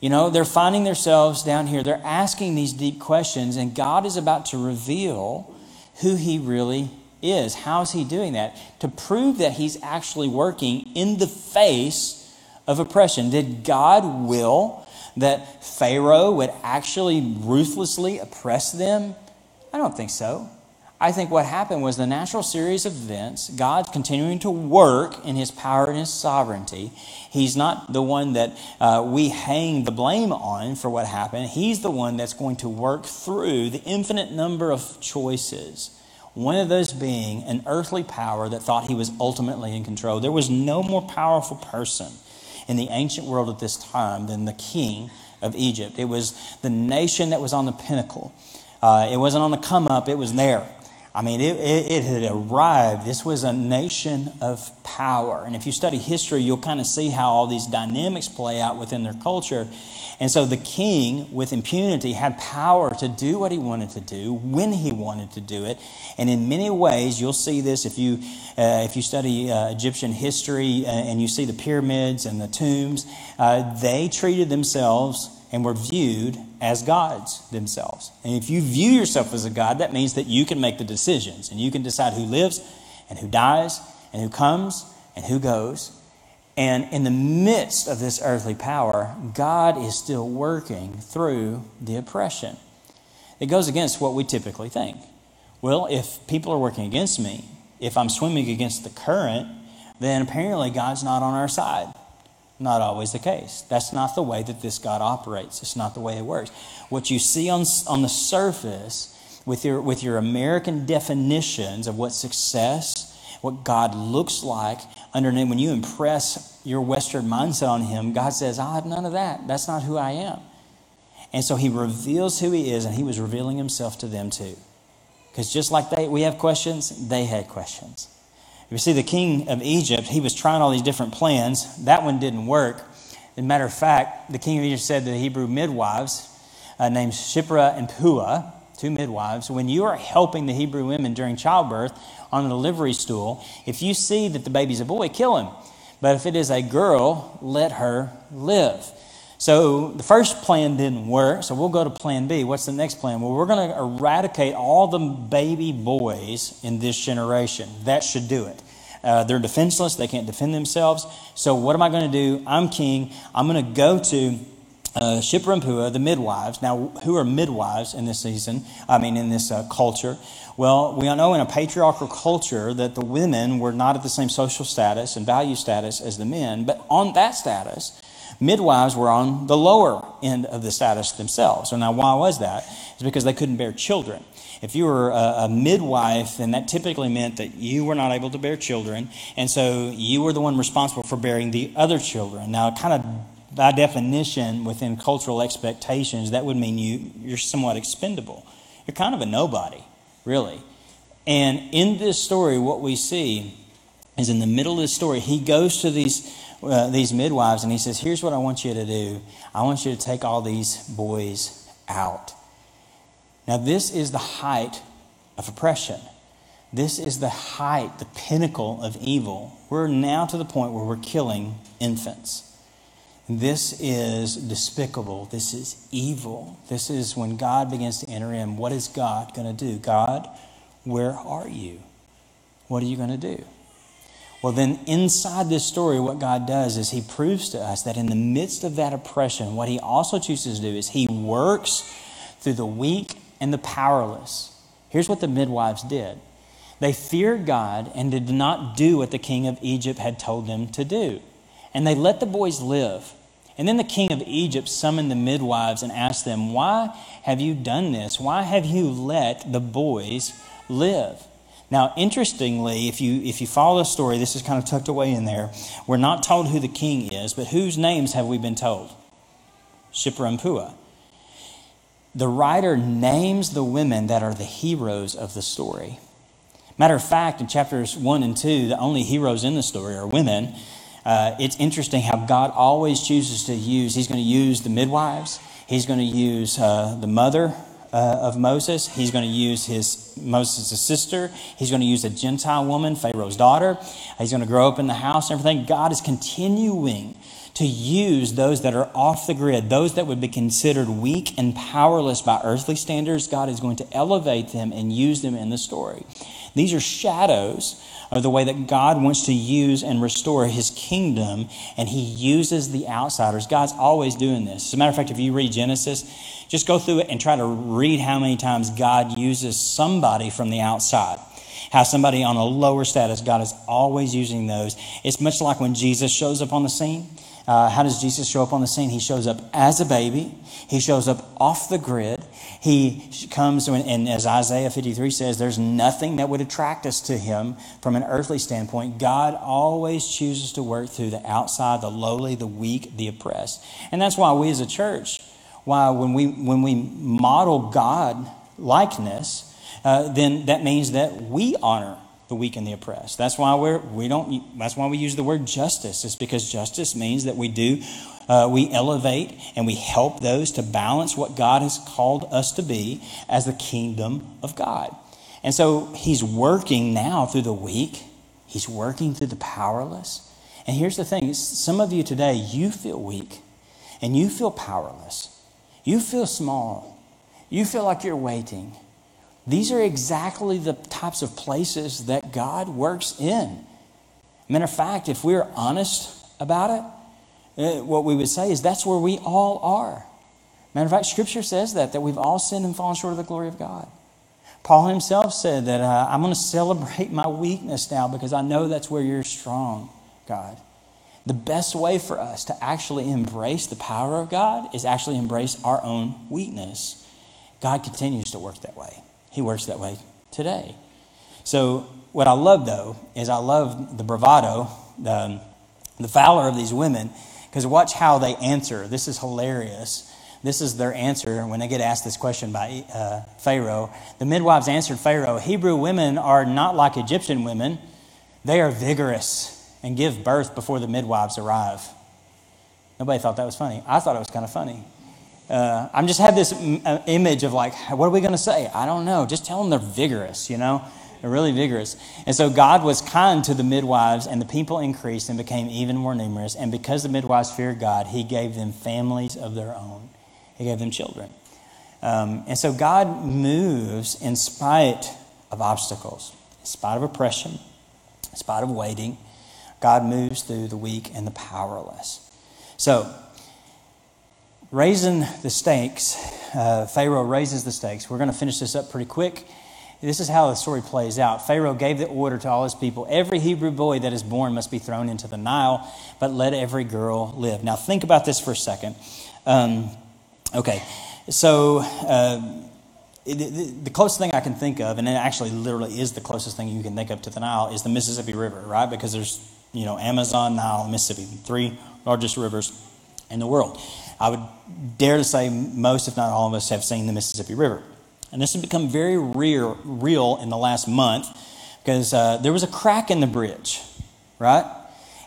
You know, they're finding themselves down here. They're asking these deep questions, and God is about to reveal who He really is. How's He doing that? To prove that He's actually working in the face of oppression. Did God will that Pharaoh would actually ruthlessly oppress them? I don't think so. I think what happened was the natural series of events, God continuing to work in his power and his sovereignty. He's not the one that uh, we hang the blame on for what happened. He's the one that's going to work through the infinite number of choices. One of those being an earthly power that thought he was ultimately in control. There was no more powerful person in the ancient world at this time than the king of Egypt. It was the nation that was on the pinnacle. Uh, it wasn't on the come up, it was there. I mean, it, it, it, had arrived. This was a nation of power. And if you study history, you'll kind of see how all these dynamics play out within their culture. And so the king, with impunity, had power to do what he wanted to do when he wanted to do it. And in many ways, you'll see this if you, uh, if you study uh, Egyptian history uh, and you see the pyramids and the tombs, uh, they treated themselves and were viewed as gods themselves. And if you view yourself as a god, that means that you can make the decisions and you can decide who lives and who dies and who comes and who goes. And in the midst of this earthly power, God is still working through the oppression. It goes against what we typically think. Well, if people are working against me, if I'm swimming against the current, then apparently God's not on our side. Not always the case. That's not the way that this God operates. It's not the way it works. What you see on, on the surface with your, with your American definitions of what success, what God looks like, underneath, when you impress your Western mindset on Him, God says, I have none of that. That's not who I am. And so He reveals who He is, and He was revealing Himself to them too. Because just like they, we have questions, they had questions. You see, the king of Egypt, he was trying all these different plans. That one didn't work. As a matter of fact, the king of Egypt said to the Hebrew midwives, uh, named Shiphrah and Puah, two midwives, when you are helping the Hebrew women during childbirth on a delivery stool, if you see that the baby's a boy, kill him. But if it is a girl, let her live. So the first plan didn't work, so we'll go to plan B. What's the next plan? Well, we're going to eradicate all the baby boys in this generation. That should do it. Uh, they're defenseless, they can't defend themselves. So, what am I going to do? I'm king. I'm going to go to uh, Puah, the midwives. Now, who are midwives in this season? I mean, in this uh, culture? Well, we know in a patriarchal culture that the women were not at the same social status and value status as the men, but on that status, midwives were on the lower end of the status themselves. So now, why was that? It's because they couldn't bear children. If you were a, a, midwife, then that typically meant that you were not able to bear children, and so you were the one responsible for bearing the other children. Now, kind of by definition, within cultural expectations, that would mean you, you're somewhat expendable. You're kind of a nobody, really. And in this story, what we see is in the middle of the story, he goes to these uh, these midwives and he says, Here's what I want you to do I want you to take all these boys out. Now, this is the height of oppression. This is the height, the pinnacle of evil. We're now to the point where we're killing infants. This is despicable. This is evil. This is when God begins to enter in. What is God going to do? God, where are you? What are you going to do? Well, then, inside this story, what God does is He proves to us that in the midst of that oppression, what He also chooses to do is He works through the weak and the powerless. Here's what the midwives did they feared God and did not do what the king of Egypt had told them to do. And they let the boys live. And then the king of Egypt summoned the midwives and asked them, Why have you done this? Why have you let the boys live? Now, interestingly, if you, if you follow the story, this is kind of tucked away in there. We're not told who the king is, but whose names have we been told? Shiphrah and Puah. The writer names the women that are the heroes of the story. Matter of fact, in chapters 1 and 2, the only heroes in the story are women. Uh, it's interesting how God always chooses to use, He's going to use the midwives, He's going to use uh, the mother uh, of Moses. He's going to use his Moses' sister. He's going to use a Gentile woman, Pharaoh's daughter. He's going to grow up in the house and everything. God is continuing to use those that are off the grid, those that would be considered weak and powerless by earthly standards. God is going to elevate them and use them in the story. These are shadows of the way that God wants to use and restore his kingdom, and he uses the outsiders. God's always doing this. As a matter of fact, if you read Genesis, just go through it and try to read how many times God uses somebody from the outside. How somebody on a lower status, God is always using those. It's much like when Jesus shows up on the scene. Uh, how does Jesus show up on the scene? He shows up as a baby. He shows up off the grid. He comes, and as Isaiah 53 says, there's nothing that would attract us to him from an earthly standpoint. God always chooses to work through the outside, the lowly, the weak, the oppressed. And that's why we as a church, why when we, when we model God likeness, uh, then that means that we honor the weak and the oppressed. That's why we're we don't. That's why we use the word justice. It's because justice means that we do. Uh, we elevate and we help those to balance what God has called us to be as the kingdom of God. And so He's working now through the weak. He's working through the powerless. And here's the thing: some of you today, you feel weak, and you feel powerless. You feel small. You feel like you're waiting. These are exactly the types of places that God works in. Matter of fact, if we're honest about it, eh, what we would say is that's where we all are. Matter of fact, Scripture says that, that we've all sinned and fallen short of the glory of God. Paul himself said that uh, I'm going to celebrate my weakness now because I know that's where you're strong, God. The best way for us to actually embrace the power of God is actually embrace our own weakness. God continues to work that way. He works that way today. So, what I love though is I love the bravado, the, the valor of these women, because watch how they answer. This is hilarious. This is their answer when they get asked this question by uh, Pharaoh. The midwives answered Pharaoh Hebrew women are not like Egyptian women, they are vigorous and give birth before the midwives arrive. Nobody thought that was funny. I thought it was kind of funny. Uh, I'm just had this uh, image of like, what are we going to say? I don't know. Just tell them they're vigorous, you know? They're really vigorous. And so God was kind to the midwives, and the people increased and became even more numerous. And because the midwives feared God, He gave them families of their own, He gave them children. Um, and so God moves in spite of obstacles, in spite of oppression, in spite of waiting. God moves through the weak and the powerless. So, raising the stakes, uh, Pharaoh raises the stakes. We're going to finish this up pretty quick. This is how the story plays out. Pharaoh gave the order to all his people every Hebrew boy that is born must be thrown into the Nile, but let every girl live. Now, think about this for a second. Um, okay, so. Uh, the closest thing I can think of, and it actually literally is the closest thing you can think of to the Nile, is the Mississippi River, right? Because there's, you know, Amazon, Nile, Mississippi, three largest rivers in the world. I would dare to say most, if not all of us, have seen the Mississippi River. And this has become very real, real in the last month because uh, there was a crack in the bridge, right?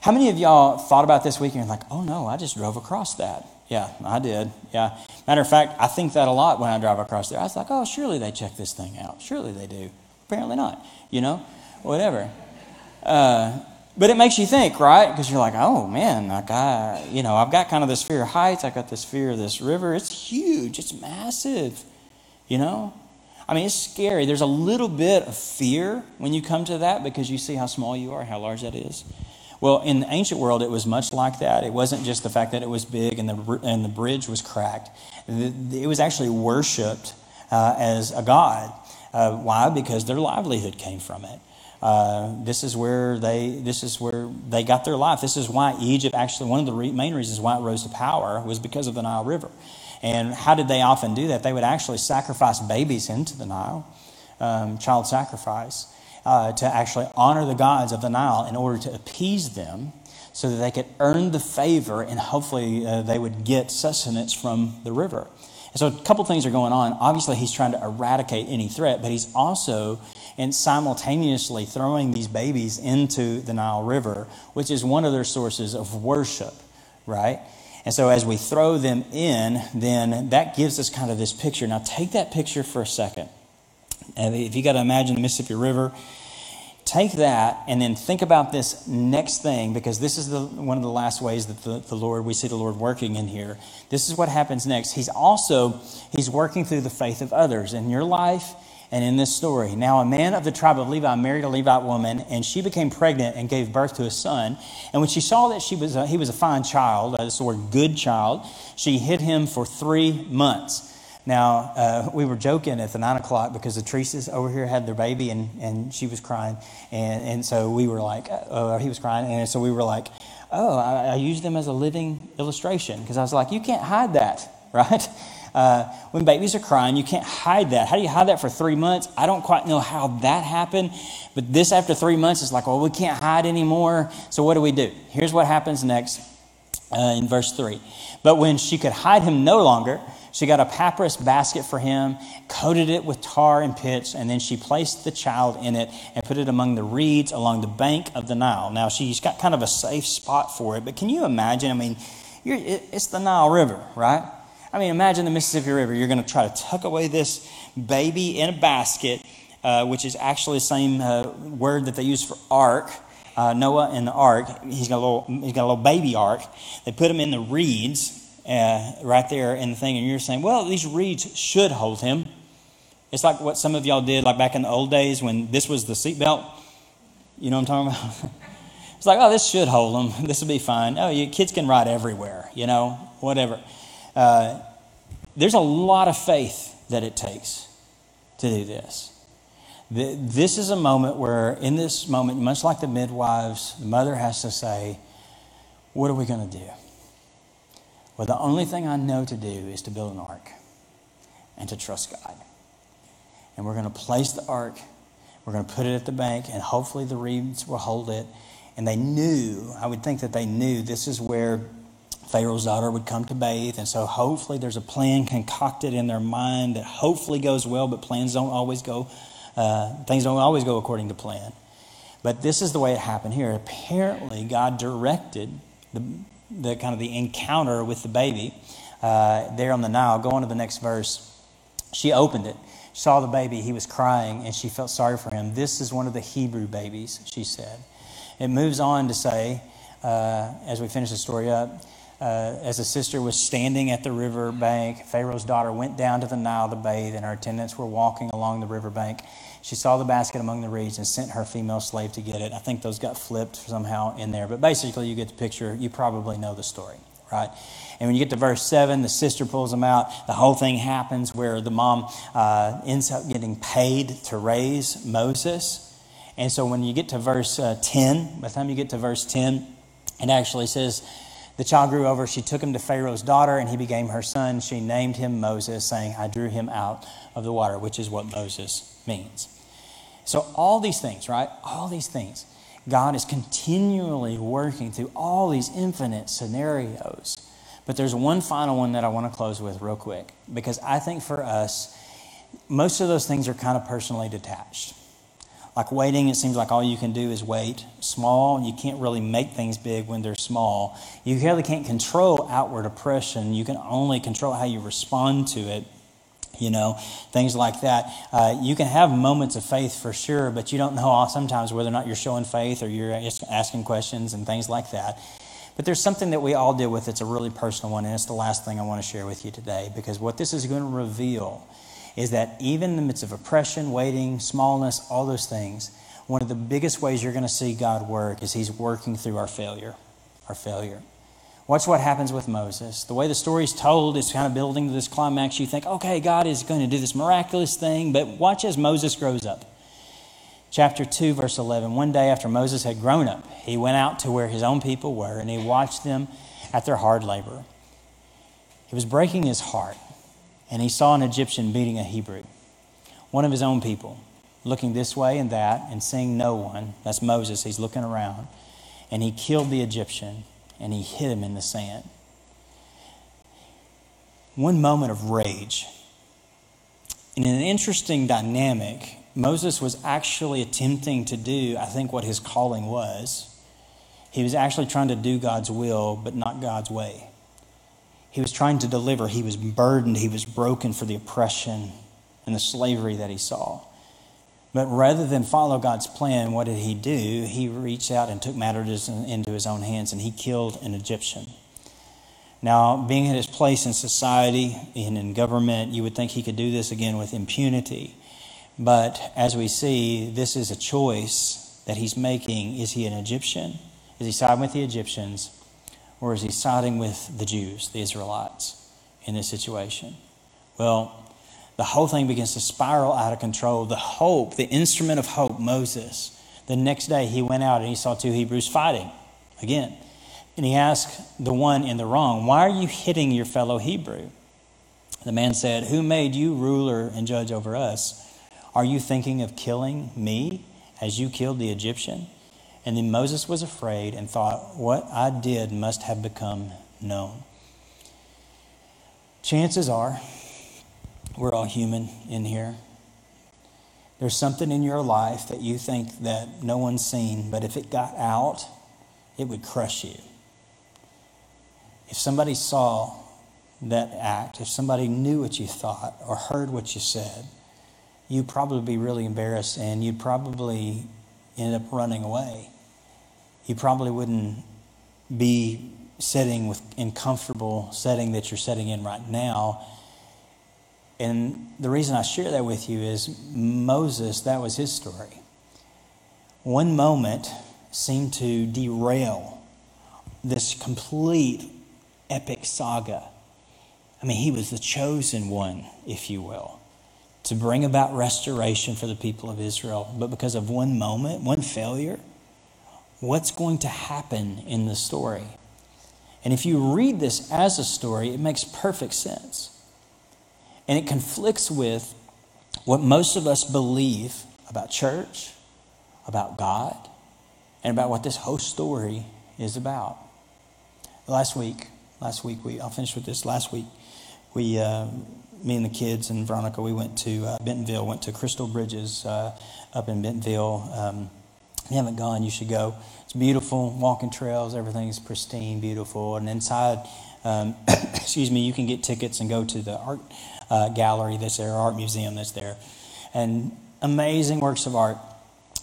How many of y'all thought about this week and like, oh no, I just drove across that? Yeah, I did. Yeah. Matter of fact, I think that a lot when I drive across there. I was like, oh, surely they check this thing out. Surely they do. Apparently not, you know, whatever. Uh, but it makes you think, right? Because you're like, oh man, like I, you know, I've got kind of this fear of heights. I got this fear of this river. It's huge. It's massive. You know, I mean, it's scary. There's a little bit of fear when you come to that because you see how small you are, how large that is. Well, in the ancient world, it was much like that. It wasn't just the fact that it was big and the and the bridge was cracked. It was actually worshipped uh, as a god. Uh, why? Because their livelihood came from it. Uh, this is where they this is where they got their life. This is why Egypt actually one of the re- main reasons why it rose to power was because of the Nile River. And how did they often do that? They would actually sacrifice babies into the Nile, um, child sacrifice, uh, to actually honor the gods of the Nile in order to appease them, so that they could earn the favor and hopefully uh, they would get sustenance from the river. So a couple things are going on. Obviously, he's trying to eradicate any threat, but he's also and simultaneously throwing these babies into the Nile River, which is one of their sources of worship, right? And so as we throw them in, then that gives us kind of this picture. Now take that picture for a second. And if you got to imagine the Mississippi River, take that and then think about this next thing because this is the, one of the last ways that the, the lord we see the lord working in here this is what happens next he's also he's working through the faith of others in your life and in this story. Now, a man of the tribe of Levi married a Levite woman, and she became pregnant and gave birth to a son. And when she saw that she was a, he was a fine child, uh, this word good child, she hid him for three months. Now, uh, we were joking at the nine o'clock because the Teresa's over here had their baby and, and she was crying. And, and so we were like, uh, he was crying. And so we were like, oh, I, I used them as a living illustration because I was like, you can't hide that, right? Uh, when babies are crying, you can't hide that. How do you hide that for three months? I don't quite know how that happened, but this after three months is like, well, we can't hide anymore. So what do we do? Here's what happens next. uh, in verse 3. But when she could hide him no longer, she got a papyrus basket for him, coated it with tar and pitch, and then she placed the child in it and put it among the reeds along the bank of the Nile. Now, she's got kind of a safe spot for it, but can you imagine? I mean, it's the Nile River, right? I mean, imagine the Mississippi River. You're going to try to tuck away this baby in a basket, uh, which is actually the same uh, word that they use for ark. Uh, Noah and the ark, he's got a little, he's got a little baby ark. They put him in the reeds uh, right there in the thing, and you're saying, well, these reeds should hold him. It's like what some of y'all did, like back in the old days when this was the seatbelt. You know what I'm talking about? it's like, oh, this should hold them. This will be fine. Oh, you, kids can ride everywhere, you know, whatever. Uh, there's a lot of faith that it takes to do this. This is a moment where, in this moment, much like the midwives, the mother has to say, What are we going to do? Well, the only thing I know to do is to build an ark and to trust God. And we're going to place the ark, we're going to put it at the bank, and hopefully the reeds will hold it. And they knew, I would think that they knew this is where Pharaoh's daughter would come to bathe. And so hopefully there's a plan concocted in their mind that hopefully goes well, but plans don't always go, uh, things don't always go according to plan. But this is the way it happened here. Apparently, God directed the, the kind of the encounter with the baby uh, there on the Nile. Go on to the next verse. She opened it, saw the baby. He was crying, and she felt sorry for him. This is one of the Hebrew babies, she said. It moves on to say, uh, as we finish the story up, uh, as the sister was standing at the river bank, Pharaoh's daughter went down to the Nile to bathe, and her attendants were walking along the river bank. She saw the basket among the reeds and sent her female slave to get it. I think those got flipped somehow in there, but basically, you get the picture. You probably know the story, right? And when you get to verse 7, the sister pulls them out. The whole thing happens where the mom uh, ends up getting paid to raise Moses. And so when you get to verse uh, 10, by the time you get to verse 10, it actually says, the child grew over. She took him to Pharaoh's daughter, and he became her son. She named him Moses, saying, I drew him out of the water, which is what Moses means. So, all these things, right? All these things. God is continually working through all these infinite scenarios. But there's one final one that I want to close with, real quick, because I think for us, most of those things are kind of personally detached. Like waiting, it seems like all you can do is wait. Small, you can't really make things big when they're small. You really can't control outward oppression. You can only control how you respond to it. You know, things like that. Uh, you can have moments of faith for sure, but you don't know sometimes whether or not you're showing faith or you're asking questions and things like that. But there's something that we all deal with that's a really personal one, and it's the last thing I want to share with you today because what this is going to reveal is that even in the midst of oppression, waiting, smallness, all those things, one of the biggest ways you're going to see God work is He's working through our failure. Our failure. Watch what happens with Moses. The way the story is told is kind of building to this climax. You think, okay, God is going to do this miraculous thing, but watch as Moses grows up. Chapter 2, verse 11. One day after Moses had grown up, he went out to where his own people were and he watched them at their hard labor. He was breaking his heart and he saw an Egyptian beating a Hebrew, one of his own people, looking this way and that and seeing no one. That's Moses, he's looking around. And he killed the Egyptian and he hid him in the sand. One moment of rage. In an interesting dynamic, Moses was actually attempting to do, I think, what his calling was. He was actually trying to do God's will, but not God's way. He was trying to deliver. He was burdened. He was broken for the oppression and the slavery that he saw. But rather than follow God's plan, what did he do? He reached out and took matters into his own hands and he killed an Egyptian. Now, being at his place in society and in government, you would think he could do this again with impunity. But as we see, this is a choice that he's making. Is he an Egyptian? Is he siding with the Egyptians? Or is he siding with the Jews, the Israelites, in this situation? Well, the whole thing begins to spiral out of control. The hope, the instrument of hope, Moses, the next day he went out and he saw two Hebrews fighting again. And he asked the one in the wrong, Why are you hitting your fellow Hebrew? The man said, Who made you ruler and judge over us? Are you thinking of killing me as you killed the Egyptian? And then Moses was afraid and thought, What I did must have become known. Chances are, we're all human in here. There's something in your life that you think that no one's seen, but if it got out, it would crush you. If somebody saw that act, if somebody knew what you thought or heard what you said, you'd probably be really embarrassed and you'd probably end up running away. You probably wouldn't be sitting with in comfortable setting that you're sitting in right now. And the reason I share that with you is Moses, that was his story. One moment seemed to derail this complete epic saga. I mean, he was the chosen one, if you will, to bring about restoration for the people of Israel. But because of one moment, one failure, what's going to happen in the story? And if you read this as a story, it makes perfect sense. And it conflicts with what most of us believe about church, about God, and about what this whole story is about. Last week, last week we I'll finish with this. Last week, we uh, me and the kids and Veronica we went to uh, Bentonville, went to Crystal Bridges uh, up in Bentonville. Um, if you haven't gone, you should go. It's beautiful, walking trails, everything's pristine, beautiful. And inside, um, excuse me, you can get tickets and go to the art uh, gallery that's there, art museum that's there. And amazing works of art,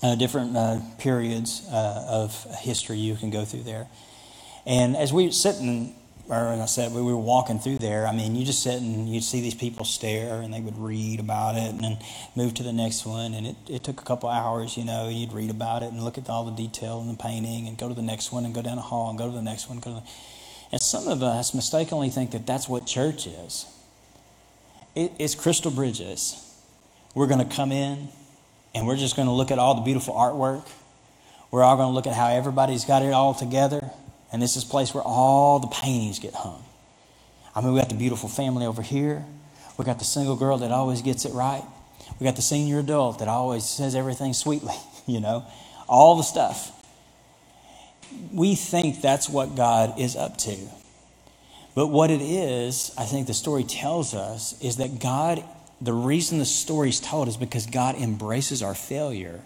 uh, different uh, periods uh, of history you can go through there. And as we were sitting or as I said, we were walking through there. I mean, you just sit and you'd see these people stare and they would read about it and then move to the next one. And it, it took a couple hours, you know, you'd read about it and look at all the detail and the painting and go to the next one and go down the hall and go to the next one. The... And some of us mistakenly think that that's what church is. It, it's Crystal Bridges. We're going to come in and we're just going to look at all the beautiful artwork. We're all going to look at how everybody's got it all together and this is a place where all the paintings get hung. I mean, we got the beautiful family over here. We got the single girl that always gets it right. We got the senior adult that always says everything sweetly, you know, all the stuff. We think that's what God is up to. But what it is, I think the story tells us, is that God, the reason the story is told is because God embraces our failure.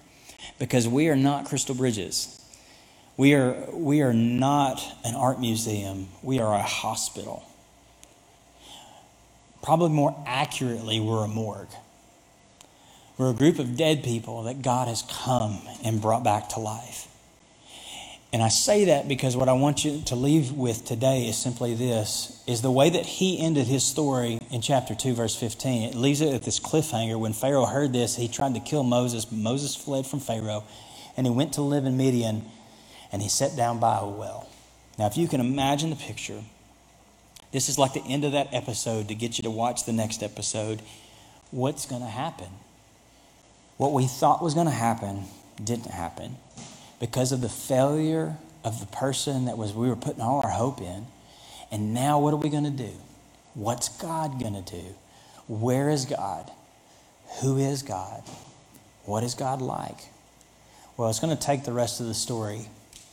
Because we are not crystal bridges. We are, we are not an art museum, we are a hospital. Probably more accurately, we're a morgue. We're a group of dead people that God has come and brought back to life. And I say that because what I want you to leave with today is simply this is the way that he ended his story in chapter 2 verse 15. It leaves it at this cliffhanger when Pharaoh heard this, he tried to kill Moses, Moses fled from Pharaoh and he went to live in Midian and he sat down by a well. Now, if you can imagine the picture, this is like the end of that episode to get you to watch the next episode. What's going to happen? What we thought was going to happen didn't happen because of the failure of the person that was we were putting all our hope in. And now what are we going to do? What's God going to do? Where is God? Who is God? What is God like? Well, it's going to take the rest of the story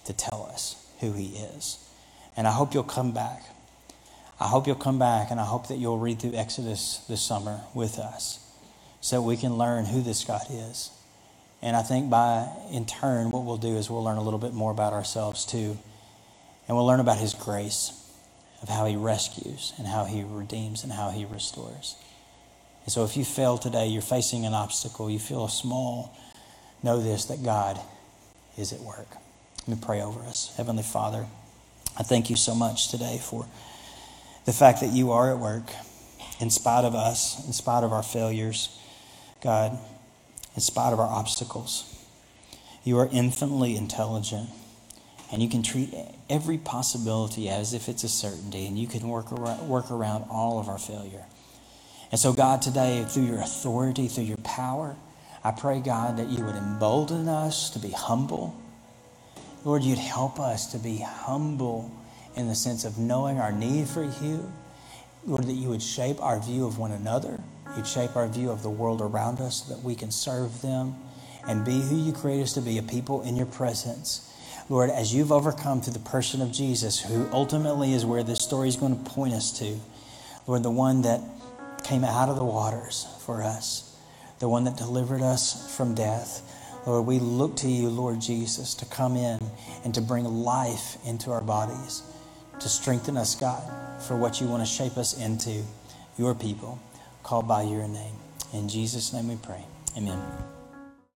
to tell us who He is. And I hope you'll come back. I hope you'll come back, and I hope that you'll read through Exodus this summer with us so we can learn who this God is. And I think by, in turn, what we'll do is we'll learn a little bit more about ourselves too. And we'll learn about His grace, of how He rescues, and how He redeems, and how He restores. And so if you fail today, you're facing an obstacle, you feel small, know this that God is at work. Let me pray over us. Heavenly Father, I thank you so much today for the fact that you are at work in spite of us, in spite of our failures, God, in spite of our obstacles. You are infinitely intelligent, and you can treat every possibility as if it's a certainty, and you can work around, work around all of our failure. And so, God, today, through your authority, through your power, I pray, God, that you would embolden us to be humble Lord, you'd help us to be humble in the sense of knowing our need for you. Lord, that you would shape our view of one another. You'd shape our view of the world around us so that we can serve them and be who you create us to be, a people in your presence Lord, as you've overcome through the person of Jesus, who ultimately is where this story is going to point us to, Lord, the one that came out of the waters for us, the one that delivered us from death. Lord, we look to you, Lord Jesus, to come in and to bring life into our bodies, to strengthen us, God, for what you want to shape us into, your people, called by your name. In Jesus' name we pray. Amen.